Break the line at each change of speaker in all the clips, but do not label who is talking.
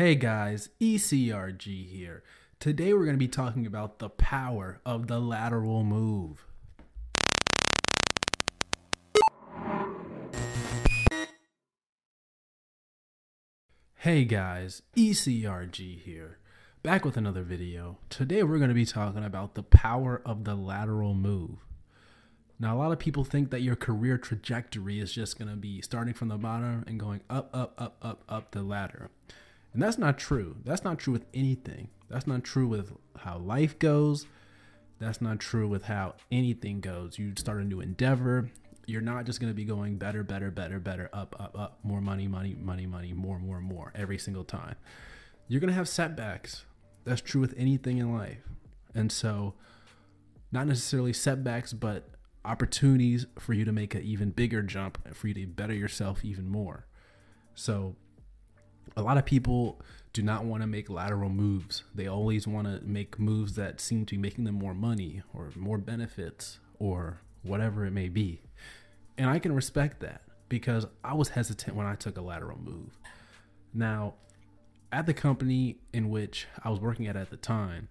Hey guys, ECRG here. Today we're going to be talking about the power of the lateral move. Hey guys, ECRG here. Back with another video. Today we're going to be talking about the power of the lateral move. Now, a lot of people think that your career trajectory is just going to be starting from the bottom and going up, up, up, up, up the ladder. And that's not true. That's not true with anything. That's not true with how life goes. That's not true with how anything goes. You start a new endeavor. You're not just going to be going better, better, better, better, up, up, up, more money, money, money, money, more, more, more every single time. You're going to have setbacks. That's true with anything in life. And so, not necessarily setbacks, but opportunities for you to make an even bigger jump, for you to better yourself even more. So, a lot of people do not want to make lateral moves. They always want to make moves that seem to be making them more money or more benefits or whatever it may be. And I can respect that because I was hesitant when I took a lateral move. Now, at the company in which I was working at at the time,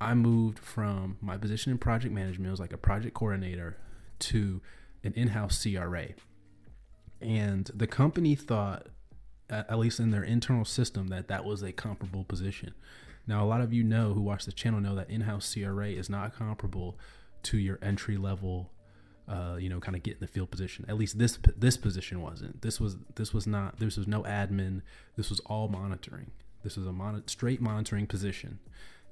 I moved from my position in project management, it was like a project coordinator, to an in house CRA. And the company thought at least in their internal system, that that was a comparable position. Now, a lot of you know who watch the channel know that in-house CRA is not comparable to your entry level, uh, you know, kind of get in the field position. At least this this position wasn't. This was this was not. This was no admin. This was all monitoring. This was a mon- straight monitoring position.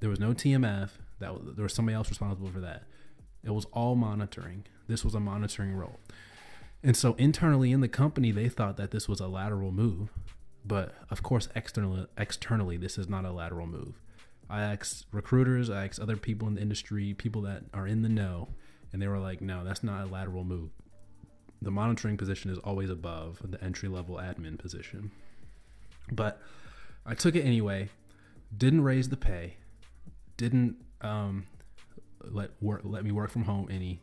There was no TMF. That there was somebody else responsible for that. It was all monitoring. This was a monitoring role. And so internally in the company, they thought that this was a lateral move. But of course, externally, externally, this is not a lateral move. I asked recruiters, I asked other people in the industry, people that are in the know, and they were like, no, that's not a lateral move. The monitoring position is always above the entry level admin position. But I took it anyway, didn't raise the pay, didn't um, let work, let me work from home any,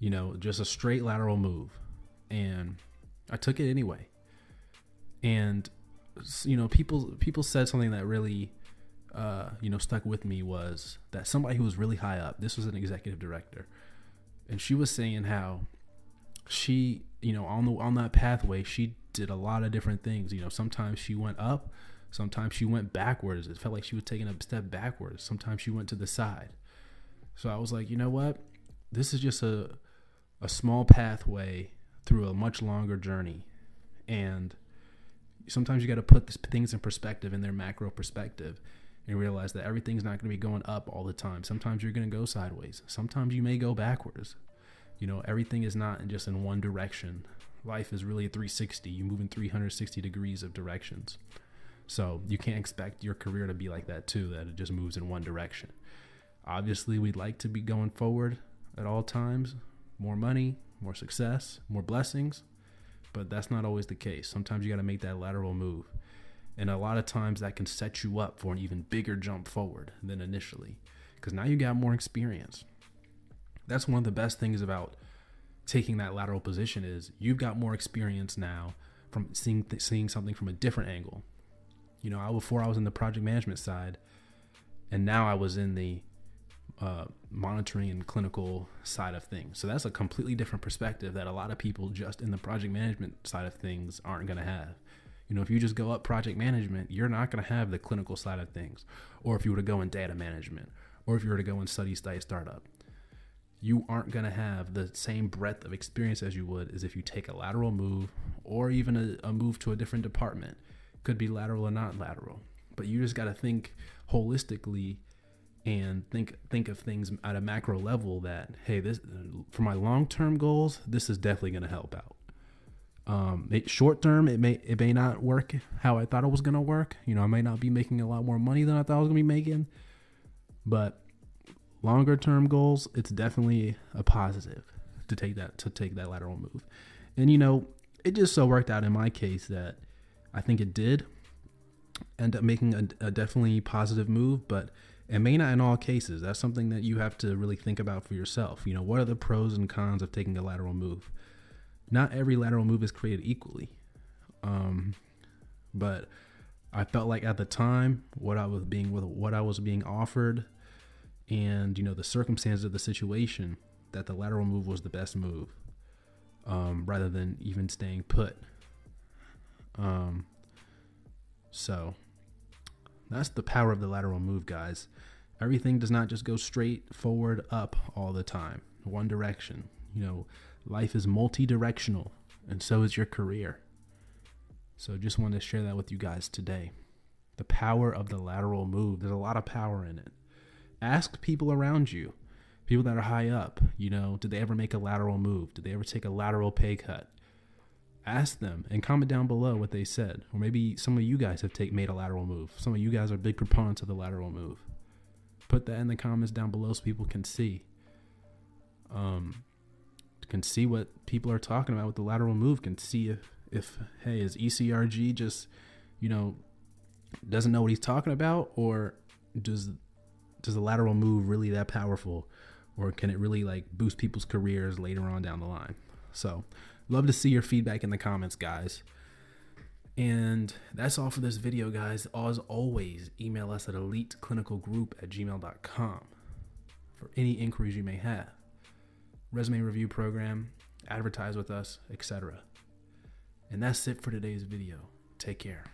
you know, just a straight lateral move and I took it anyway. And you know, people people said something that really uh, you know stuck with me was that somebody who was really high up. This was an executive director, and she was saying how she you know on the on that pathway she did a lot of different things. You know, sometimes she went up, sometimes she went backwards. It felt like she was taking a step backwards. Sometimes she went to the side. So I was like, you know what? This is just a a small pathway through a much longer journey. And sometimes you got to put things in perspective in their macro perspective and realize that everything's not going to be going up all the time. Sometimes you're going to go sideways. Sometimes you may go backwards. You know, everything is not just in one direction. Life is really a 360. You move in 360 degrees of directions. So you can't expect your career to be like that too, that it just moves in one direction. Obviously, we'd like to be going forward at all times, more money, more success, more blessings, but that's not always the case. Sometimes you got to make that lateral move. And a lot of times that can set you up for an even bigger jump forward than initially because now you got more experience. That's one of the best things about taking that lateral position is you've got more experience now from seeing th- seeing something from a different angle. You know, I before I was in the project management side and now I was in the uh, monitoring and clinical side of things. So that's a completely different perspective that a lot of people just in the project management side of things aren't going to have. You know, if you just go up project management, you're not going to have the clinical side of things. Or if you were to go in data management, or if you were to go in study state startup, you aren't going to have the same breadth of experience as you would as if you take a lateral move or even a, a move to a different department. Could be lateral or not lateral. But you just got to think holistically and think think of things at a macro level that hey this for my long-term goals this is definitely going to help out Um, it, short term, it may it may not work how I thought it was gonna work. You know, I may not be making a lot more money than I thought I was gonna be making, but longer term goals, it's definitely a positive to take that to take that lateral move. And you know, it just so worked out in my case that I think it did end up making a, a definitely positive move, but it may not in all cases. That's something that you have to really think about for yourself. You know, what are the pros and cons of taking a lateral move? Not every lateral move is created equally. Um, but I felt like at the time what I was being with what I was being offered and you know the circumstances of the situation that the lateral move was the best move um, rather than even staying put. Um, so that's the power of the lateral move, guys. Everything does not just go straight forward up all the time, one direction. You know, life is multi directional, and so is your career. So just wanted to share that with you guys today. The power of the lateral move. There's a lot of power in it. Ask people around you, people that are high up, you know, did they ever make a lateral move? Did they ever take a lateral pay cut? Ask them and comment down below what they said. Or maybe some of you guys have take, made a lateral move. Some of you guys are big proponents of the lateral move. Put that in the comments down below so people can see. Um, can see what people are talking about with the lateral move. Can see if, if hey, is ECRG just, you know, doesn't know what he's talking about, or does does the lateral move really that powerful or can it really like boost people's careers later on down the line so love to see your feedback in the comments guys. And that's all for this video guys. As always email us at eliteclinicalgroup at gmail.com for any inquiries you may have. Resume review program advertise with us etc and that's it for today's video. Take care